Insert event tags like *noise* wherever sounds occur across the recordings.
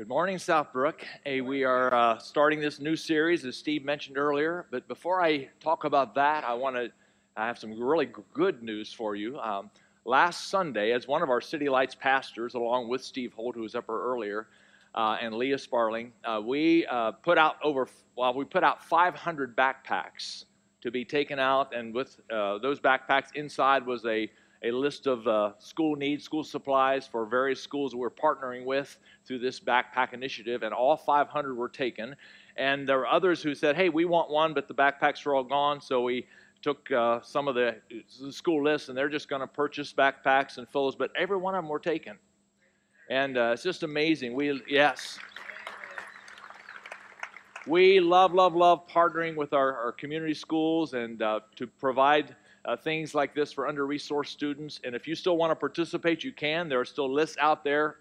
Good morning, Southbrook. Hey, we are uh, starting this new series, as Steve mentioned earlier. But before I talk about that, I want to I have some really good news for you. Um, last Sunday, as one of our City Lights pastors, along with Steve Holt, who was up here earlier, uh, and Leah Sparling, uh, we uh, put out over well, we put out 500 backpacks to be taken out, and with uh, those backpacks inside was a a list of uh, school needs, school supplies for various schools that we're partnering with through this backpack initiative, and all 500 were taken. And there were others who said, "Hey, we want one, but the backpacks are all gone," so we took uh, some of the, the school lists, and they're just going to purchase backpacks and fill those. But every one of them were taken, and uh, it's just amazing. We yes. We love, love, love partnering with our, our community schools and uh, to provide uh, things like this for under resourced students. And if you still want to participate, you can. There are still lists out there.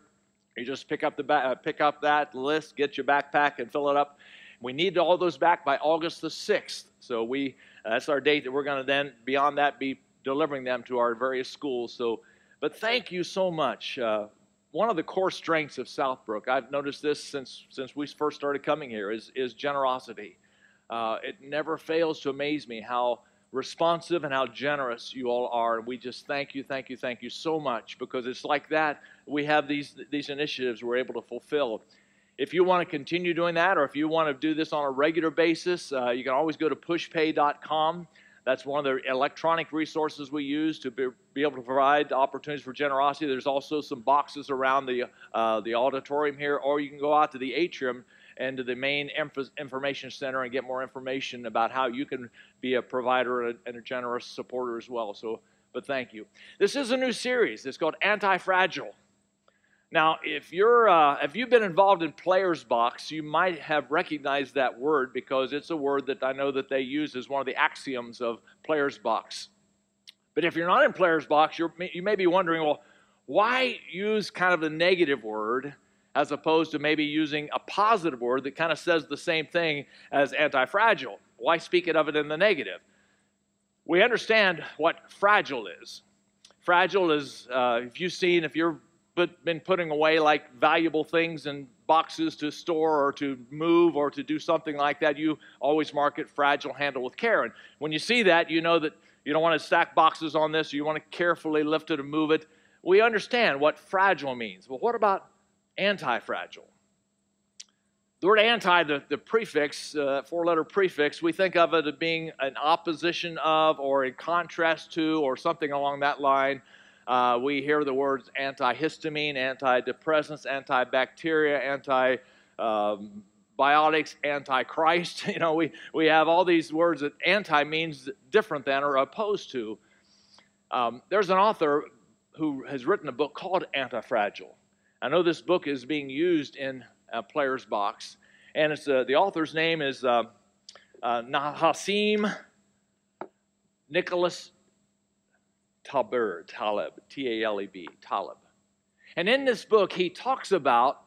You just pick up the ba- uh, pick up that list, get your backpack, and fill it up. We need all those back by August the 6th. So we uh, that's our date that we're going to then beyond that be delivering them to our various schools. So, but thank you so much. Uh, one of the core strengths of Southbrook, I've noticed this since since we first started coming here, is is generosity. Uh, it never fails to amaze me how responsive and how generous you all are. We just thank you, thank you, thank you so much because it's like that we have these, these initiatives we're able to fulfill. If you want to continue doing that, or if you want to do this on a regular basis, uh, you can always go to pushpay.com. That's one of the electronic resources we use to be, be, able to provide opportunities for generosity. There's also some boxes around the, uh, the auditorium here, or you can go out to the atrium and to the main information center and get more information about how you can be a provider and a generous supporter as well. So, but thank you. This is a new series. It's called Anti-Fragile. Now, if you're uh, if you've been involved in Players Box, you might have recognized that word because it's a word that I know that they use as one of the axioms of Players Box. But if you're not in Players Box, you may be wondering, well, why use kind of a negative word as opposed to maybe using a positive word that kind of says the same thing as anti fragile. Why speak it of it in the negative? We understand what fragile is. Fragile is, uh, if you've seen, if you've been putting away like valuable things in boxes to store or to move or to do something like that, you always mark it fragile, handle with care. And when you see that, you know that you don't want to stack boxes on this, you want to carefully lift it and move it. We understand what fragile means. But what about anti-fragile. The word anti, the, the prefix, uh, four letter prefix, we think of it as being an opposition of or in contrast to or something along that line. Uh, we hear the words antihistamine, antidepressants, antibacteria, antibiotics, um, antichrist. *laughs* You know, we, we have all these words that anti means different than or opposed to. Um, there's an author who has written a book called Antifragile. I know this book is being used in a Player's Box, and it's uh, the author's name is uh, uh, Nassim Nicholas Taleb, Taleb, T-A-L-E-B, Taleb. And in this book, he talks about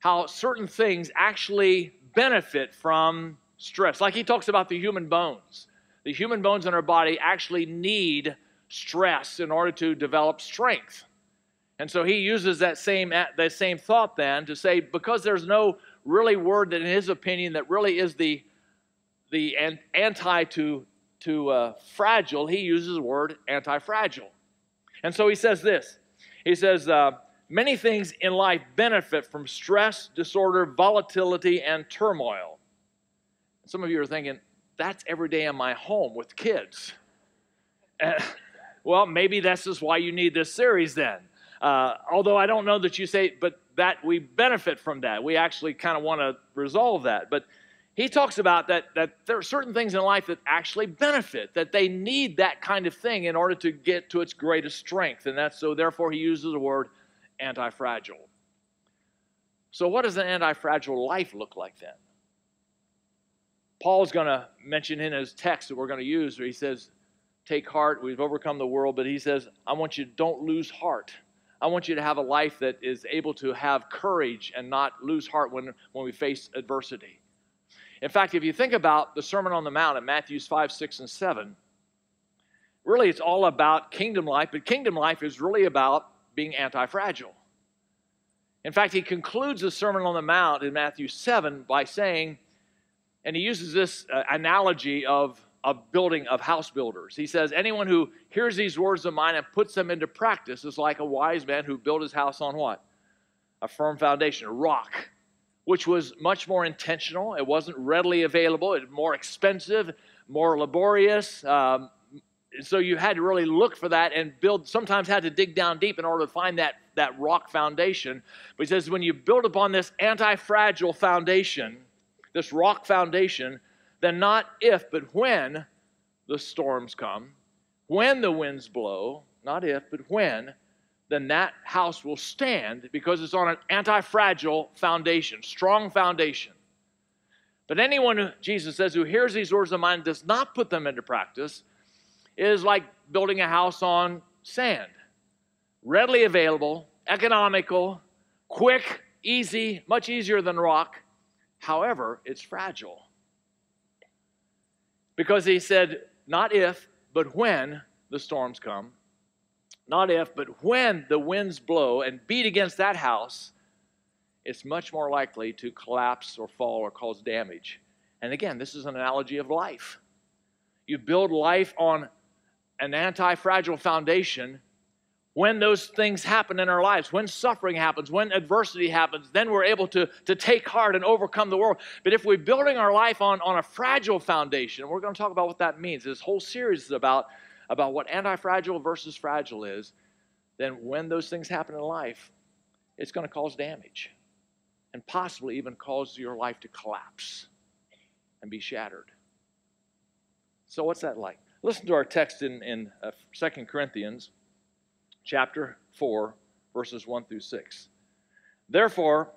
how certain things actually benefit from stress. Like he talks about the human bones. The human bones in our body actually need stress in order to develop strength. And so he uses that same, that same thought then to say, because there's no really word that, in his opinion, that really is the, the anti to, to uh, fragile, he uses the word anti fragile. And so he says this He says, uh, Many things in life benefit from stress, disorder, volatility, and turmoil. Some of you are thinking, that's every day in my home with kids. *laughs* Well, maybe this is why you need this series then. Uh, although I don't know that you say, but that we benefit from that. We actually kind of want to resolve that. But he talks about that, that there are certain things in life that actually benefit, that they need that kind of thing in order to get to its greatest strength. And that's so, therefore, he uses the word anti fragile. So, what does an anti fragile life look like then? Paul's going to mention in his text that we're going to use where he says, Take heart, we've overcome the world, but he says, I want you, to don't lose heart. I want you to have a life that is able to have courage and not lose heart when, when we face adversity. In fact, if you think about the Sermon on the Mount in Matthews 5, 6, and 7, really it's all about kingdom life, but kingdom life is really about being anti fragile. In fact, he concludes the Sermon on the Mount in Matthew 7 by saying, and he uses this uh, analogy of, of building of house builders. He says, Anyone who hears these words of mine and puts them into practice is like a wise man who built his house on what? A firm foundation, a rock, which was much more intentional. It wasn't readily available, it was more expensive, more laborious. Um, so you had to really look for that and build, sometimes had to dig down deep in order to find that that rock foundation. But he says, when you build upon this anti fragile foundation, this rock foundation, then not if, but when the storms come, when the winds blow, not if, but when, then that house will stand because it's on an anti fragile foundation, strong foundation. But anyone, Jesus says, who hears these words of mine does not put them into practice is like building a house on sand readily available, economical, quick, easy, much easier than rock. However, it's fragile. Because he said, not if, but when the storms come. Not if, but when the winds blow and beat against that house, it's much more likely to collapse or fall or cause damage. And again, this is an analogy of life. You build life on an anti fragile foundation, when those things happen in our lives, when suffering happens, when adversity happens, then we're able to, to take heart and overcome the world. But if we're building our life on, on a fragile foundation, we're going to talk about what that means. This whole series is about, about what anti fragile versus fragile is. Then, when those things happen in life, it's going to cause damage and possibly even cause your life to collapse and be shattered. So, what's that like? Listen to our text in, in uh, 2 Corinthians chapter 4, verses 1 through 6. Therefore,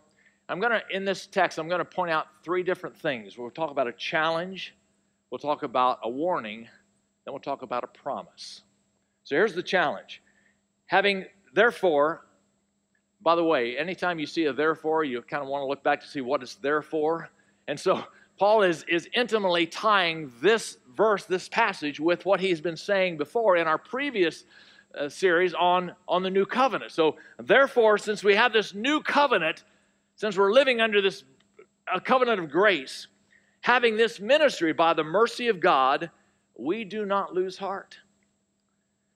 I'm going to, in this text, I'm going to point out three different things. We'll talk about a challenge, we'll talk about a warning, then we'll talk about a promise. So here's the challenge. Having, therefore, by the way, anytime you see a therefore, you kind of want to look back to see what it's there for. And so Paul is, is intimately tying this verse, this passage, with what he's been saying before in our previous uh, series on, on the new covenant. So, therefore, since we have this new covenant, since we're living under this a covenant of grace, having this ministry by the mercy of God, we do not lose heart.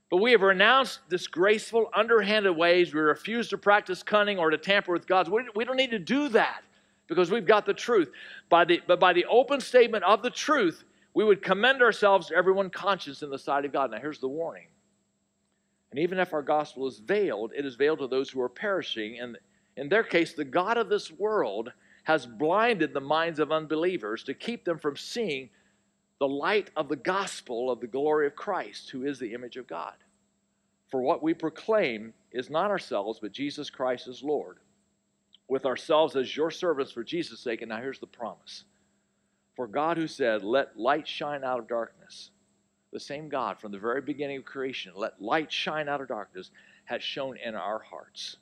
But we have renounced disgraceful, underhanded ways. We refuse to practice cunning or to tamper with God's. We, we don't need to do that because we've got the truth. By the, but by the open statement of the truth, we would commend ourselves to everyone conscious in the sight of God. Now, here's the warning and even if our gospel is veiled, it is veiled to those who are perishing. And in their case, the God of this world has blinded the minds of unbelievers to keep them from seeing the light of the gospel of the glory of Christ, who is the image of God. For what we proclaim is not ourselves, but Jesus Christ as Lord, with ourselves as your servants for Jesus' sake. And now here's the promise. For God, who said, Let light shine out of darkness, the same God from the very beginning of creation, let light shine out of darkness, has shown in our hearts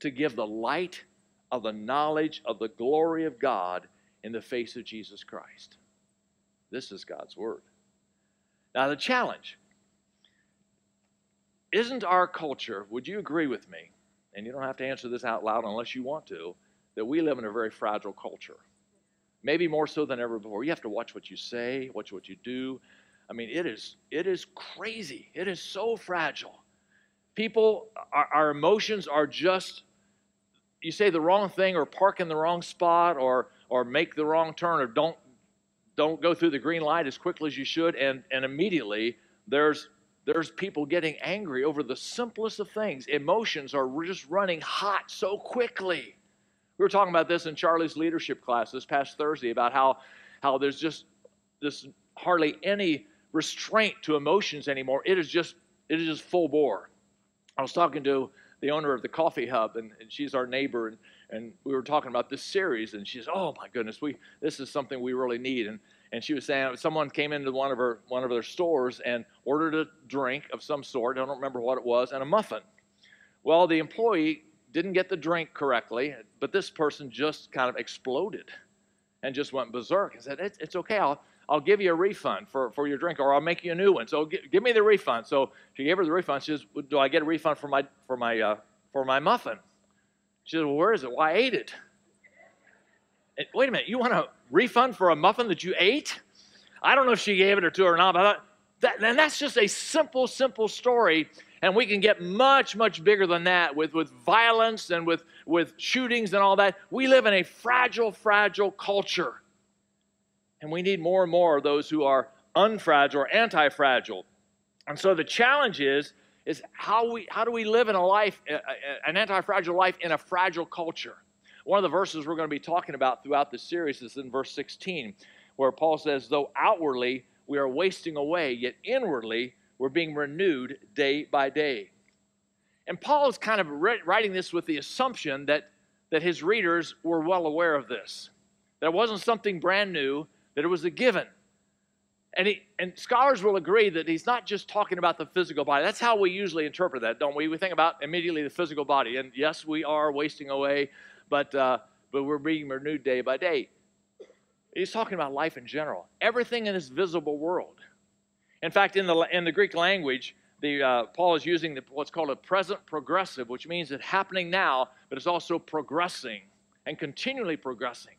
to give the light of the knowledge of the glory of God in the face of Jesus Christ. This is God's Word. Now, the challenge isn't our culture, would you agree with me? And you don't have to answer this out loud unless you want to, that we live in a very fragile culture. Maybe more so than ever before. You have to watch what you say, watch what you do, I mean, it is, it is crazy. It is so fragile. People, our, our emotions are just, you say the wrong thing or park in the wrong spot or, or make the wrong turn or don't, don't go through the green light as quickly as you should, and, and immediately there's there's people getting angry over the simplest of things. Emotions are just running hot so quickly. We were talking about this in Charlie's leadership class this past Thursday about how, how there's just this hardly any restraint to emotions anymore. It is just it is just full bore. I was talking to the owner of the coffee hub, and, and she's our neighbor, and, and we were talking about this series, and she says, "Oh my goodness, we this is something we really need." And and she was saying someone came into one of her one of their stores and ordered a drink of some sort. I don't remember what it was, and a muffin. Well, the employee didn't get the drink correctly, but this person just kind of exploded and just went berserk and said, "It's, it's okay. I'll I'll give you a refund for, for your drink, or I'll make you a new one. So give, give me the refund. So she gave her the refund. She says, Do I get a refund for my for my uh, for my muffin? She said, Well, where is it? Well, I ate it. Wait a minute, you want a refund for a muffin that you ate? I don't know if she gave it to her or not, but I thought, that, and that's just a simple, simple story. And we can get much, much bigger than that with, with violence and with, with shootings and all that. We live in a fragile, fragile culture. And we need more and more of those who are unfragile or anti-fragile. And so the challenge is, is how, we, how do we live in a life, an anti-fragile life in a fragile culture? One of the verses we're going to be talking about throughout this series is in verse 16, where Paul says, Though outwardly we are wasting away, yet inwardly we're being renewed day by day. And Paul is kind of writing this with the assumption that, that his readers were well aware of this, that it wasn't something brand new, that it was a given. And, he, and scholars will agree that he's not just talking about the physical body. That's how we usually interpret that, don't we? We think about immediately the physical body. And yes, we are wasting away, but, uh, but we're being renewed day by day. He's talking about life in general, everything in this visible world. In fact, in the, in the Greek language, the, uh, Paul is using the, what's called a present progressive, which means it's happening now, but it's also progressing and continually progressing.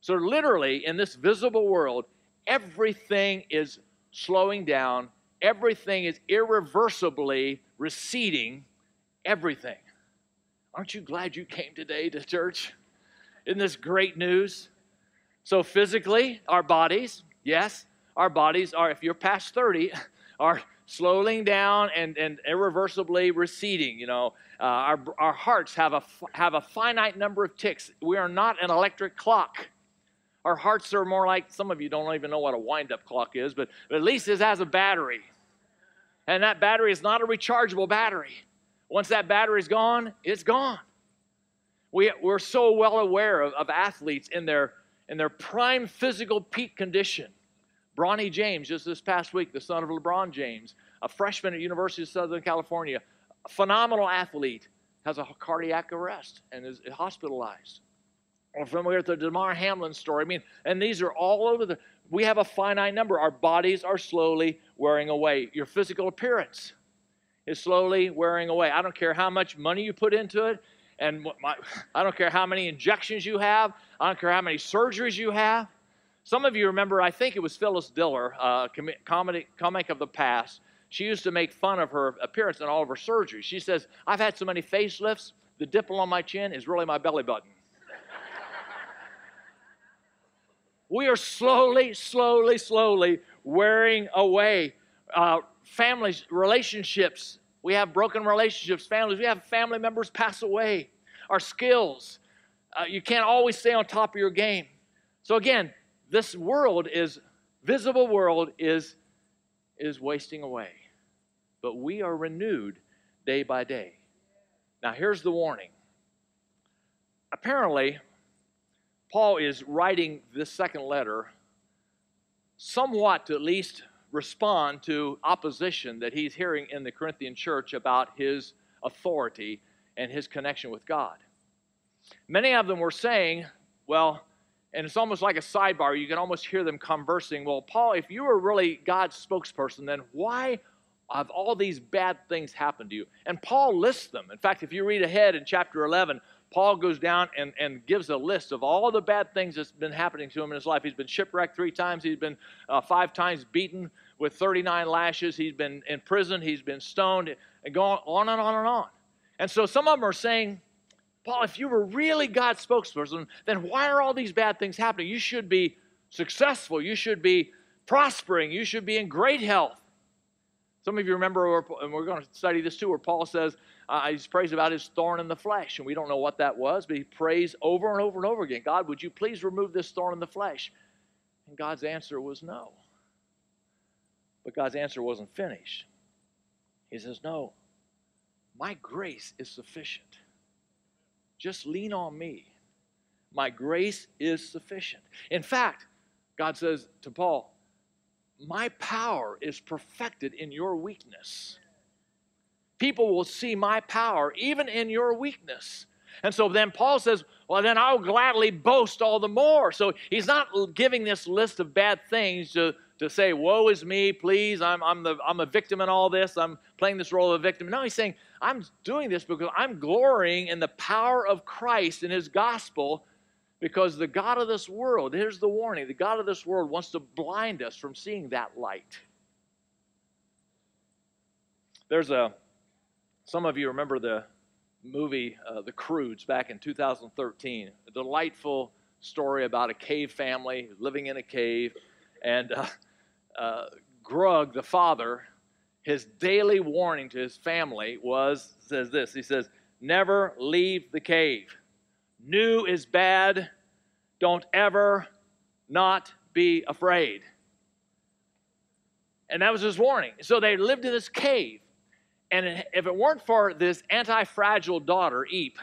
So, literally, in this visible world, everything is slowing down, everything is irreversibly receding, everything. Aren't you glad you came today to church? Isn't this great news? So, physically, our bodies, yes, our bodies are, if you're past 30, *laughs* are slowing down and, and irreversibly receding. You know, uh, our, our hearts have a, have a finite number of ticks. We are not an electric clock. Our hearts are more like some of you don't even know what a wind up clock is, but, at least it has a battery. And that battery is not a rechargeable battery. Once that battery's gone, it's gone. We, we're so well aware of, of athletes in their in their prime physical peak condition. Bronny James, just this past week, the son of LeBron James, a freshman at University of Southern California, phenomenal athlete, has a cardiac arrest and is hospitalized. Or familiar with the Damar Hamlin story. I mean, and these are all over the. We have a finite number. Our bodies are slowly wearing away. Your physical appearance is slowly wearing away. I don't care how much money you put into it and my, I don't care how many injections you have, I don't care how many surgeries you have. Some of you remember, I think it was Phyllis Diller, uh, comedy, comic of the past. She used to make fun of her appearance and all of her surgeries. She says, I've had so many facelifts, the dimple on my chin is really my belly button. We are slowly, slowly, slowly wearing away. Uh, families, relationships, we have broken relationships, families. We have family members pass away. Our skills. Uh, you can't always stay on top of your game. So again, this world is visible world is is wasting away. But we are renewed day by day. Now here's the warning. Apparently, Paul is writing this second letter somewhat to at least respond to opposition that he's hearing in the Corinthian church about his authority and his connection with God. Many of them were saying, well, and it's almost like a sidebar. You can almost hear them conversing. Well, Paul, if you were really God's spokesperson, then why have all these bad things happened to you? And Paul lists them. In fact, if you read ahead in chapter 11, Paul goes down and, and gives a list of all the bad things that's been happening to him in his life. He's been shipwrecked three times, he's been uh, five times beaten with 39 lashes, he's been in prison, he's been stoned, and going on and on and on. And so some of them are saying, Paul, if you were really God's spokesperson, then why are all these bad things happening? You should be successful, you should be prospering, you should be in great health. Some of you remember, and we're going to study this too, where Paul says, uh, he prays about his thorn in the flesh, and we don't know what that was, but he prays over and over and over again God, would you please remove this thorn in the flesh? And God's answer was no. But God's answer wasn't finished. He says, No, my grace is sufficient. Just lean on me. My grace is sufficient. In fact, God says to Paul, My power is perfected in your weakness people will see my power even in your weakness. And so then Paul says, Well, then I'll gladly boast all the more. So he's not giving this list of bad things to, to say, Woe is me, please, I'm, I'm, the, I'm a victim in all this, I'm playing this role of a victim. No, he's saying, I'm doing this because I'm glorying in the power of Christ and his gospel because the God of this world, here's the warning the God of this world wants to blind us from seeing that light. There's a, some of you remember the movie uh, The Croods back in 2013, a delightful story about a cave family living in a cave. And uh, uh, Grug, the father, his daily warning to his family was says this he says never leave the cave new is bad. Don't ever not be afraid. And that was his warning. So they lived in this cave. And if it weren't for this anti-fragile daughter eep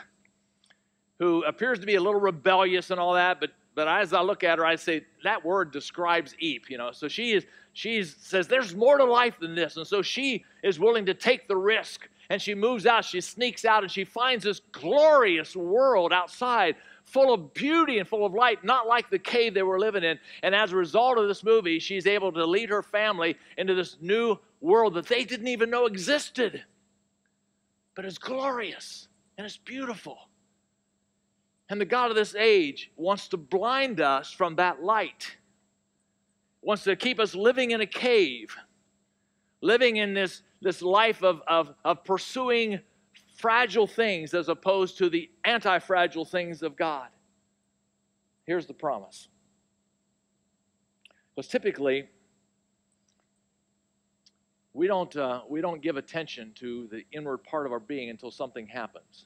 who appears to be a little rebellious and all that but but as I look at her, I say that word describes Eep, you know. So she is, she says there's more to life than this, and so she is willing to take the risk, and she moves out. She sneaks out, and she finds this glorious world outside, full of beauty and full of light, not like the cave they were living in. And as a result of this movie, she's able to lead her family into this new world that they didn't even know existed, but it's glorious and it's beautiful. And the God of this age wants to blind us from that light, wants to keep us living in a cave, living in this, this life of, of, of pursuing fragile things as opposed to the anti fragile things of God. Here's the promise. Because typically, we don't, uh, we don't give attention to the inward part of our being until something happens.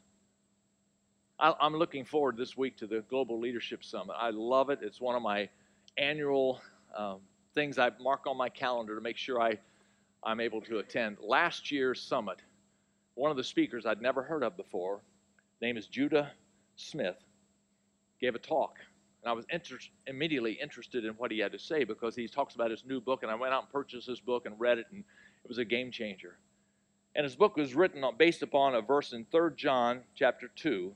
I, am looking forward this week to the Global Leadership Summit. I love it. It's one of my annual um, things I mark on my calendar to make sure I, I'm able to attend. Last year's summit, one of the speakers I'd never heard of before, name is Judah Smith, gave a talk. And I was inter- immediately interested in what he had to say because he talks about his new book, and I went out and purchased this book and read it, and it was a game changer. And his book was written based upon a verse in 3 John chapter 2,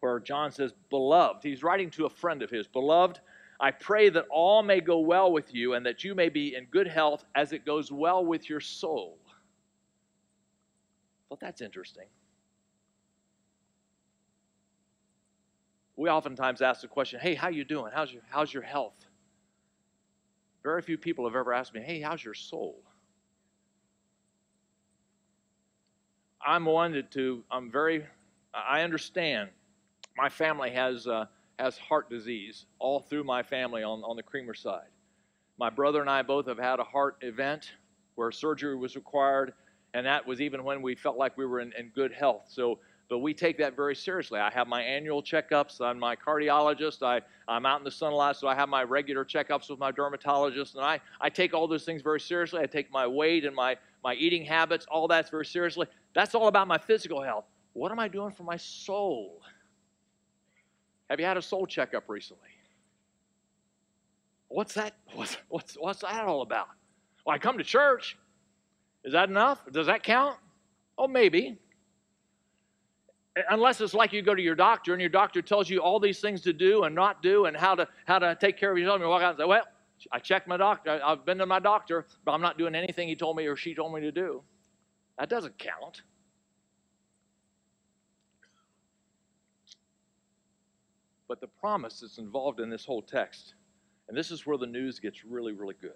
where John says, Beloved, he's writing to a friend of his, Beloved, I pray that all may go well with you and that you may be in good health as it goes well with your soul. Well, that's interesting. We oftentimes ask the question, hey, how you doing? How's your, how's your health? Very few people have ever asked me, hey, how's your soul? I'm one to, I'm very, I understand my family has, uh, has heart disease all through my family on, on the Creamer side. My brother and I both have had a heart event where surgery was required, and that was even when we felt like we were in, in good health. So, but we take that very seriously. I have my annual checkups. I'm my cardiologist. I, I'm out in the sun a lot, so I have my regular checkups with my dermatologist. And I, I take all those things very seriously. I take my weight and my, my eating habits, all that's very seriously. That's all about my physical health. What am I doing for my soul? Have you had a soul checkup recently? What's that? *laughs* What's, what's, what's that all about? Well, I come to church. Is that enough? Does that count? Oh, maybe. Uh, unless it's like you go to your doctor and your doctor tells you all these things to do and not do and how to how to take care of yourself. And you walk out and say, Well, I checked my doctor. I've been to my doctor, but I'm not doing anything he told me or she told me to do. That doesn't count. But the promise that's involved in this whole text, and this is where the news gets really, really good.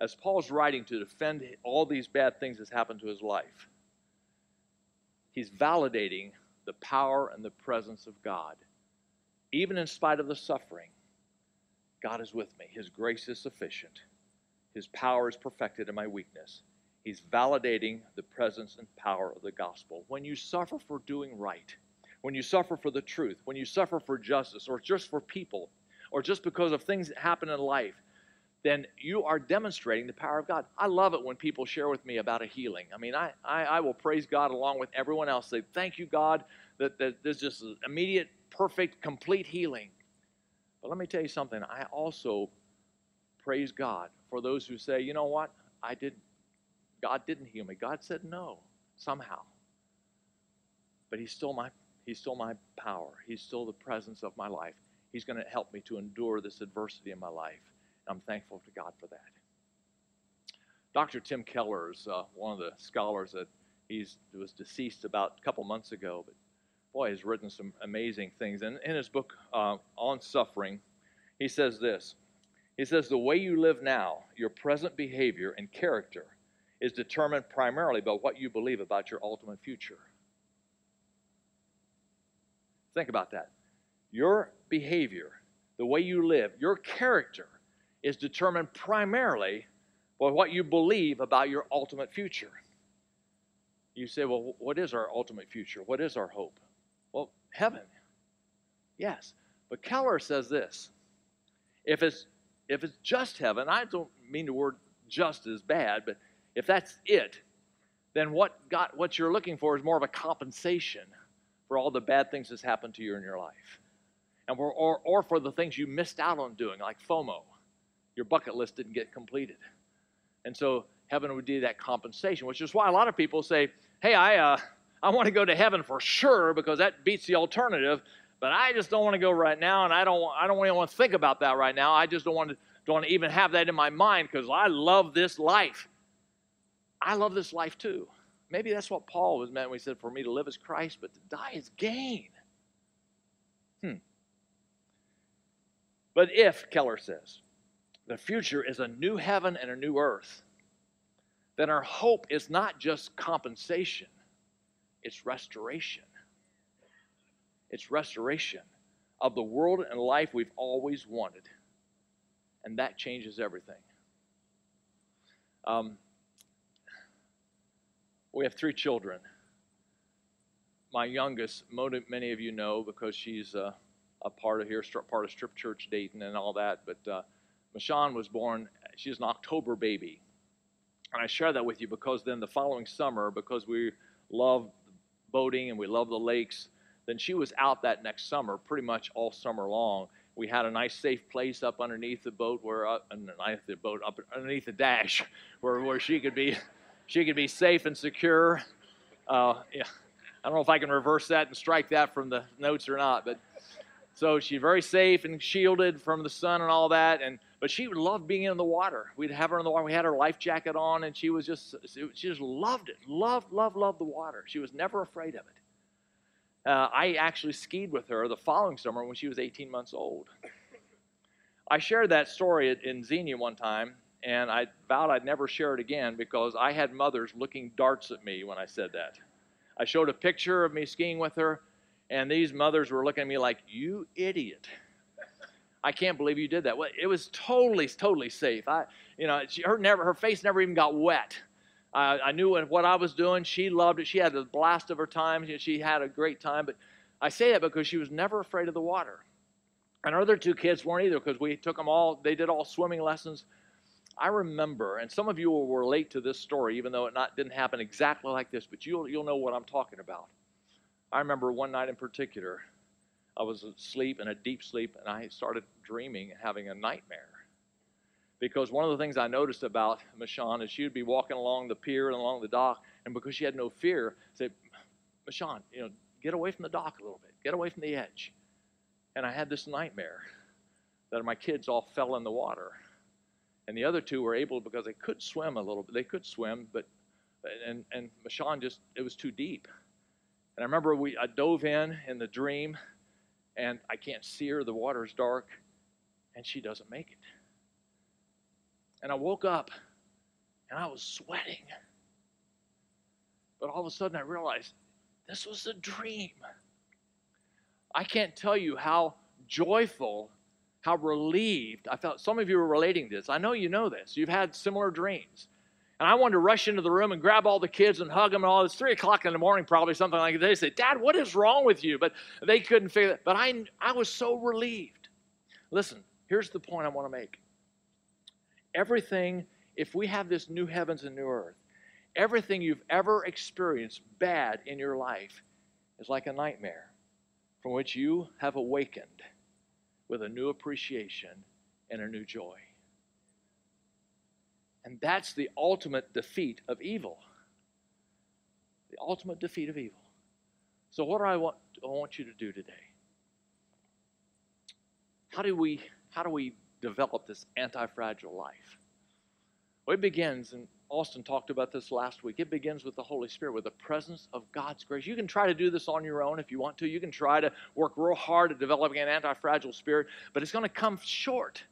As Paul's writing to defend all these bad things that's happened to his life, he's validating the power and the presence of God. Even in spite of the suffering, God is with me. His grace is sufficient. His power is perfected in my weakness. He's validating the presence and power of the gospel. When you suffer for doing right, when you suffer for the truth, when you suffer for justice, or just for people, or just because of things that happen in life, then you are demonstrating the power of God. I love it when people share with me about a healing. I mean, I, I, I will praise God along with everyone else. Say, thank you, God, that, that there's just immediate, perfect, complete healing. But let me tell you something. I also praise God for those who say, you know what? I did God didn't heal me. God said no, somehow. But He's still my He's still my power. He's still the presence of my life. He's going to help me to endure this adversity in my life. I'm thankful to God for that. Dr. Tim Keller is uh, one of the scholars that he's was deceased about a couple months ago, but boy, has written some amazing things. And in his book uh, on suffering, he says this. He says, The way you live now, your present behavior and character, is determined primarily by what you believe about your ultimate future. Think about that. Your behavior, the way you live, your character is determined primarily by what you believe about your ultimate future. You say, well, what is our ultimate future? What is our hope? Well, heaven. Yes. But Keller says this if it's, if it's just heaven, I don't mean the word just is bad, but if that's it, then what, God, what you're looking for is more of a compensation for all the bad things that's happened to you in your life. And or, or for the things you missed out on doing, like FOMO. Your bucket list didn't get completed. And so heaven would do that compensation, which is why a lot of people say, hey, I, uh, I want to go to heaven for sure because that beats the alternative, but I just don't want to go right now, and I don't, I don't really want to think about that right now. I just don't want to, don't want to even have that in my mind because I love this life. I love this life too. Maybe that's what Paul was meant when he said, For me to live is Christ, but to die is gain. Hmm. But if, Keller says, the future is a new heaven and a new earth, then our hope is not just compensation, it's restoration. It's restoration of the world and life we've always wanted. And that changes everything. Um, we have three children. My youngest, many of you know because she's a, a part of here, part of Strip Church Dayton and all that. But uh, Michonne was born, she's an October baby. And I share that with you because then the following summer, because we love boating and we love the lakes, then she was out that next summer, pretty much all summer long. We had a nice, safe place up underneath the boat, where uh, underneath the boat, up underneath the dash, *laughs* where, where she could be, she could be safe and secure. Uh, yeah, I don't know if I can reverse that and strike that from the notes or not, but so she's very safe and shielded from the sun and all that. And but she loved being in the water. We'd have her in the water. We had her life jacket on, and she was just she just loved it. Loved, loved, loved the water. She was never afraid of it. Uh, I actually skied with her the following summer when she was 18 months old. I shared that story in Xenia one time, and I vowed I'd never share it again because I had mothers looking darts at me when I said that. I showed a picture of me skiing with her, and these mothers were looking at me like, "You idiot." I can't believe you did that. Well, it was totally, totally safe. I, you know, she, her never, her face never even got wet. Uh, I knew what I was doing. She loved it. She had the blast of her time. She had a great time. But I say that because she was never afraid of the water. And our other two kids weren't either because we took them all. They did all swimming lessons. I remember, and some of you will relate to this story, even though it not didn't happen exactly like this, but you'll you'll know what I'm talking about. I remember one night in particular. I was asleep in a deep sleep, and I started dreaming and having a nightmare. Because one of the things I noticed about Michonne is she would be walking along the pier and along the dock, and because she had no fear, say, Michonne, you know, get away from the dock a little bit, get away from the edge. And I had this nightmare that my kids all fell in the water. And the other two were able because they could swim a little bit. They could swim, but and and Michonne just it was too deep. And I remember we I dove in in the dream and I can't see her. The water's dark, and she doesn't make it. And I woke up and I was sweating. But all of a sudden I realized this was a dream. I can't tell you how joyful, how relieved I felt. Some of you are relating this. I know you know this. You've had similar dreams. And I wanted to rush into the room and grab all the kids and hug them and all. It's three o'clock in the morning, probably something like that. They said, Dad, what is wrong with you? But they couldn't figure it. But I, I was so relieved. Listen, here's the point I want to make. Everything, if we have this new heavens and new earth, everything you've ever experienced bad in your life is like a nightmare from which you have awakened with a new appreciation and a new joy. And that's the ultimate defeat of evil. The ultimate defeat of evil. So, what do I want, I want you to do today? How do we, how do we develop this anti fragile life? Well, it begins, and Austin talked about this last week. It begins with the Holy Spirit, with the presence of God's grace. You can try to do this on your own if you want to. You can try to work real hard at developing an anti fragile spirit, but it's going to come short.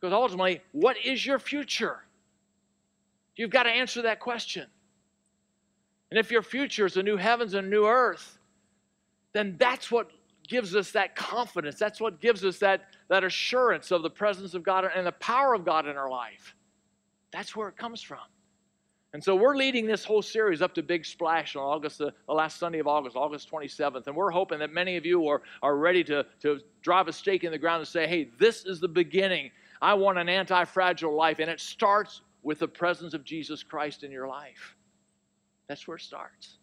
Because ultimately, what is your future? You've got to answer that question. And if your future is a new heavens and a new earth, then that's what gives us that confidence. That's what gives us that, that assurance of the presence of God and the power of God in our life. That's where it comes from. And so we're leading this whole series up to Big Splash on August, the, the, last Sunday of August, August 27th. And we're hoping that many of you are, are ready to, to drive a stake in the ground and say, hey, this is the beginning. I want an anti fragile life. And it starts with the presence of Jesus Christ in your life. That's where it starts.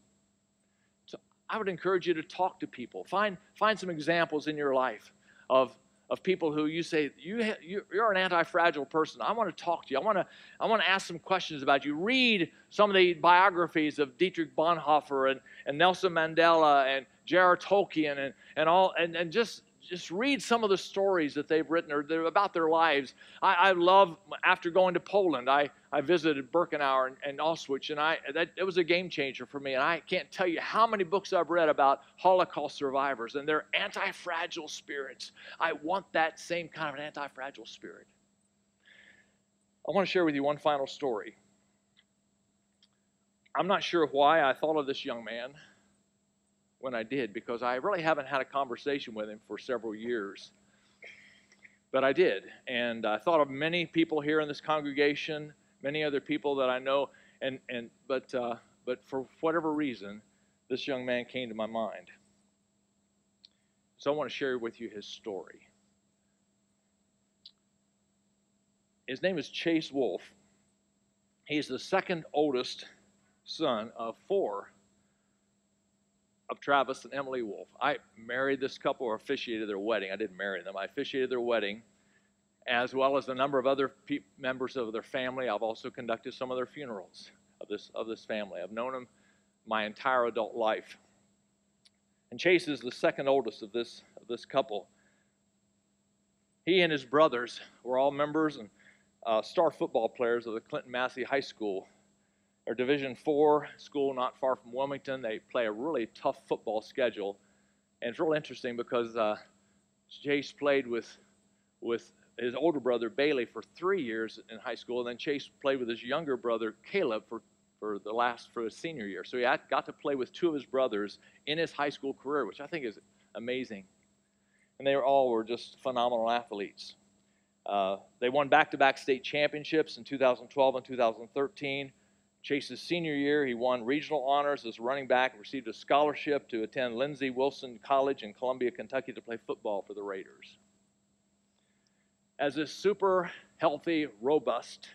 So I would encourage you to talk to people. Find, find some examples in your life of of people who you say you you're an anti-fragile person. I want to talk to you. I want to I want to ask some questions about you. Read some of the biographies of Dietrich Bonhoeffer and, and Nelson Mandela and J.R. Tolkien and, and all and, and just just read some of the stories that they've written or about their lives. I, I, love after going to Poland, I, I visited Birkenau and, and Auschwitz, and I that it was a game changer for me. And I can't tell you how many books I've read about Holocaust survivors and their anti-fragile spirits. I want that same kind of an anti-fragile spirit. I want to share with you one final story. I'm not sure why I thought of this young man when I did because I really haven't had a conversation with him for several years. But I did. And I thought of many people here in this congregation, many other people that I know. And, and, but, uh, but for whatever reason, this young man came to my mind. So I want to share with you his story. His name is Chase Wolf. He's the second oldest son of four of Travis and Emily Wolf. I married this couple or officiated their wedding. I didn't marry them. I officiated their wedding, as well as a number of other pe- members of their family. I've also conducted some of their funerals of this of this family. I've known them my entire adult life. And Chase is the second oldest of this of this couple. He and his brothers were all members and uh, star football players of the Clinton-Massie High School a Division Four school not far from Wilmington. They play a really tough football schedule, and it's real interesting because uh, Chase played with with his older brother Bailey for three years in high school, and then Chase played with his younger brother Caleb for for the last for his senior year. So he got to play with two of his brothers in his high school career, which I think is amazing. And they were all were just phenomenal athletes. Uh, they won back-to-back state championships in 2012 and 2013. Chase's senior year, he won regional honors as a running back and received a scholarship to attend Lindsey Wilson College in Columbia, Kentucky to play football for the Raiders. As a super healthy, robust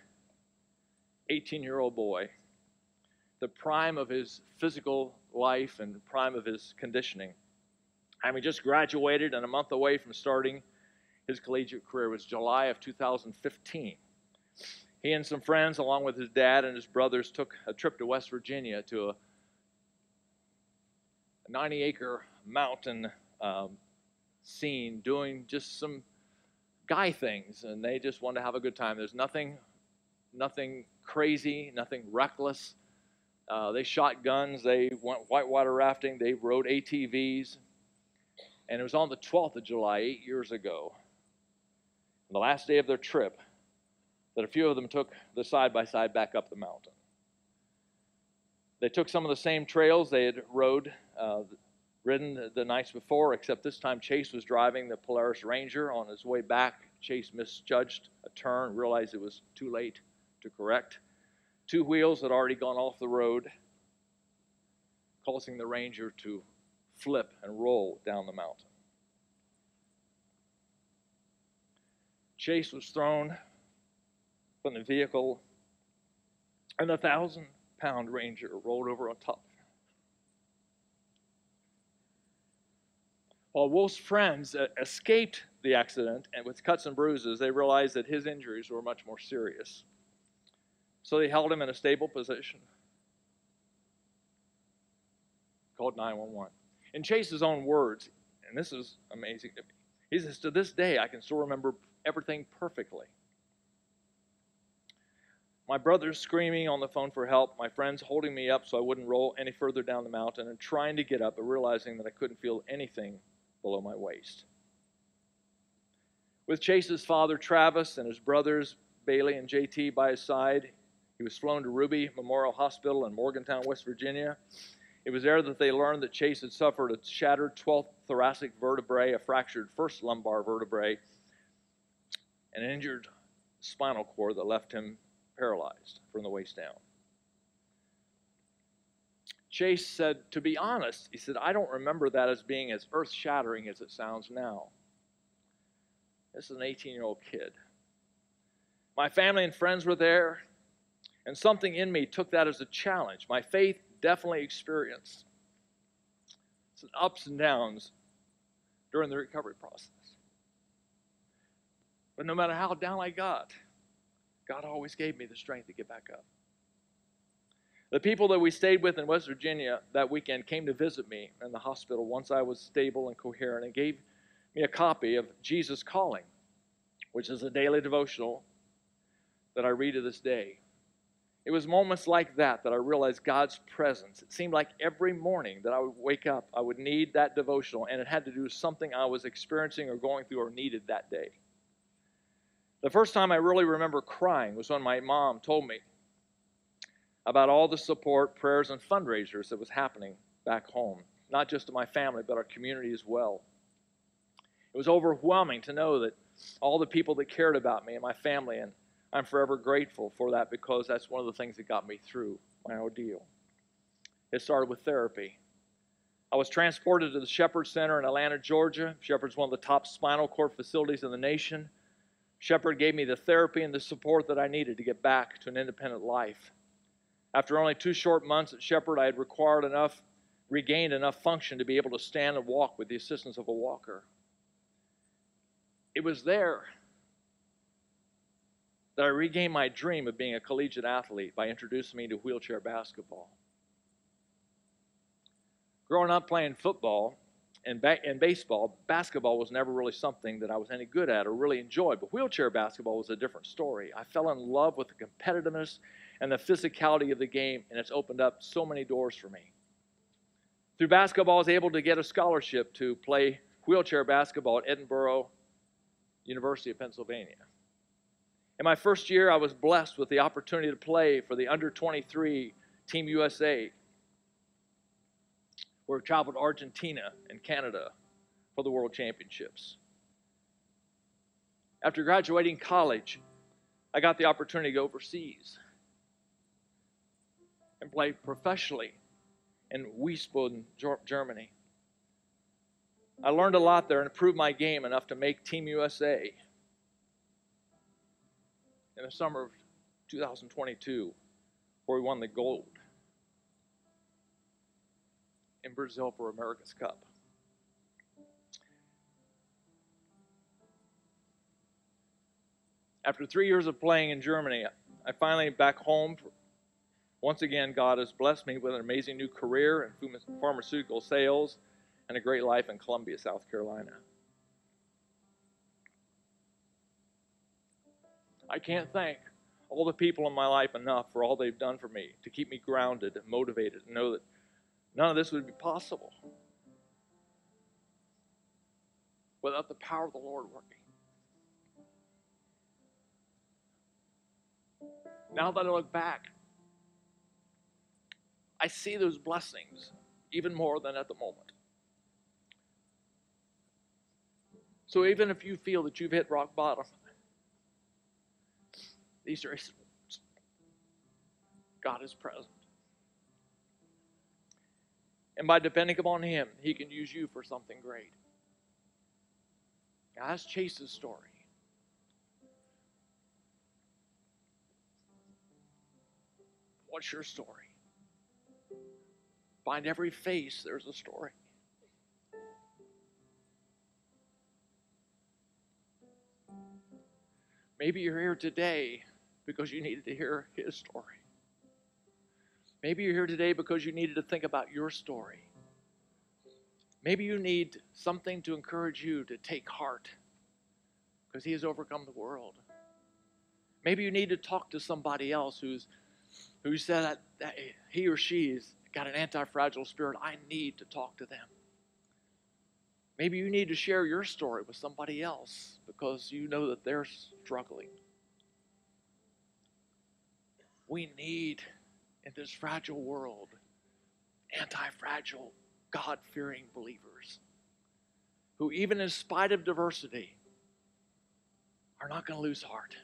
18 year old boy, the prime of his physical life and prime of his conditioning, having just graduated and a month away from starting his collegiate career, was July of 2015. He and some friends, along with his dad and his brothers, took a trip to West Virginia to a 90 acre mountain um, scene doing just some guy things and they just wanted to have a good time. There's nothing nothing crazy nothing reckless. Uh, they shot guns they went whitewater rafting they rode atvs and it was on the 12th of july eight years ago. The last day of their trip that a few of them took the side by side back up the mountain. They took some of the same trails they had rode, uh, ridden the, the nights before, except this time Chase was driving the Polaris Ranger. On his way back, Chase misjudged a turn, realized it was too late to correct. Two wheels had already gone off the road, causing the Ranger to flip and roll down the mountain. Chase was thrown from the vehicle, and a thousand pound Ranger rolled over on top. While Wolf's friends escaped the accident and with cuts and bruises, they realized that his injuries were much more serious. So they held him in a stable position, called 911. In Chase's own words, and this is amazing to me, He says, To this day, I can still remember everything perfectly. My brother's screaming on the phone for help, my friends holding me up so I wouldn't roll any further down the mountain, and trying to get up, but realizing that I couldn't feel anything below my waist. With Chase's father, Travis, and his brothers, Bailey and JT, by his side, he was flown to Ruby Memorial Hospital in Morgantown, West Virginia. It was there that they learned that Chase had suffered a shattered 12th thoracic vertebrae, a fractured first lumbar vertebrae, and an injured spinal cord that left him paralyzed from the waist down. Chase said, to be honest, he said, I don't remember that as being as earth shattering as it sounds now. This is an 18 year old kid. My family and friends were there, and something in me took that as a challenge. My faith definitely experienced some ups and downs during the recovery process. But no matter how down I got, God always gave me the strength to get back up. The people that we stayed with in West Virginia that weekend came to visit me in the hospital once I was stable and coherent and gave me a copy of Jesus Calling, which is a daily devotional that I read to this day. It was moments like that that I realized God's presence. It seemed like every morning that I would wake up, I would need that devotional, and it had to do with something I was experiencing or going through or needed that day. The first time I really remember crying was when my mom told me about all the support, prayers, and fundraisers that was happening back home, not just to my family, but our community as well. It was overwhelming to know that all the people that cared about me and my family, and I'm forever grateful for that because that's one of the things that got me through my ordeal. It started with therapy. I was transported to the Shepherd Center in Atlanta, Georgia. Shepherd's one of the top spinal cord facilities in the nation. Shepherd gave me the therapy and the support that I needed to get back to an independent life. After only two short months at Shepherd, I had required enough, regained enough function to be able to stand and walk with the assistance of a walker. It was there that I regained my dream of being a collegiate athlete by introducing me to wheelchair basketball. Growing up playing football, and, ba- and baseball, basketball was never really something that I was any good at or really enjoyed. But wheelchair basketball was a different story. I fell in love with the competitiveness and the physicality of the game, and it's opened up so many doors for me. Through basketball, I was able to get a scholarship to play wheelchair basketball at Edinboro University of Pennsylvania. In my first year, I was blessed with the opportunity to play for the under 23 Team USA where we traveled to Argentina and Canada for the World Championships. After graduating college, I got the opportunity to go overseas and play professionally in Wiesbaden, Germany. I learned a lot there and improved my game enough to make Team USA in the summer of 2022, where we won the gold in Brazil for America's Cup. After three years of playing in Germany, I finally back home. Once again, God has blessed me with an amazing new career in pharmaceutical sales and a great life in Columbia, South Carolina. I can't thank all the people in my life enough for all they've done for me to keep me grounded and motivated and know that None of this would be possible without the power of the Lord working. Now that I look back, I see those blessings even more than at the moment. So even if you feel that you've hit rock bottom, these are God is present. And by depending upon Him, He can use you for something great. Now, that's Chase's story. What's your story? Find every face, there's a story. Maybe you're here today because you needed to hear his story. Maybe you're here today because you needed to think about your story. Maybe you need something to encourage you to take heart because he has overcome the world. Maybe you need to talk to somebody else who's who said that, that he or she's got an anti-fragile spirit. I need to talk to them. Maybe you need to share your story with somebody else because you know that they're struggling. We need in this fragile world anti fragile, God fearing believers who, even in spite of diversity, are not going to lose heart.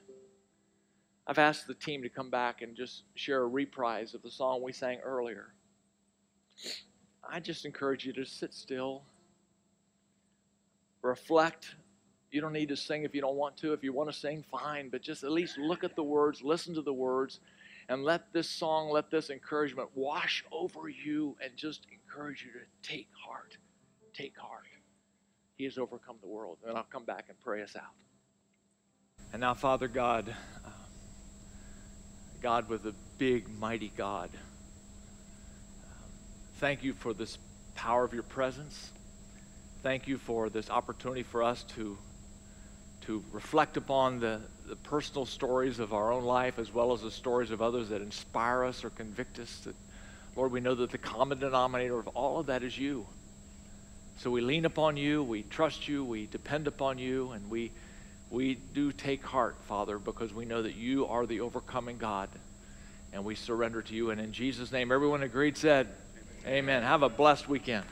I've asked the team to come back and just share a reprise of the song we sang earlier. I just encourage you to sit still, reflect. You don't need to sing if you don't want to. If you want to sing, fine, but just at least look at the words, listen to the words, and let this song, let this encouragement wash over you and just encourage you to take heart. Take heart. He has overcome the world. And I'll come back and pray us out. And now, Father God, uh, God with a big, mighty God, uh, thank you for this power of your presence. Thank you for this opportunity for us to, to reflect upon the, the personal stories of our own life as well as the stories of others that inspire us or convict us. That, Lord, we know that the common denominator of all of that is you. So we lean upon you, we trust you, we depend upon you, and we, we do take heart, Father, because we know that you are the overcoming God. And we surrender to you. And in Jesus' name, everyone agreed said, Amen. Amen. Have a blessed weekend.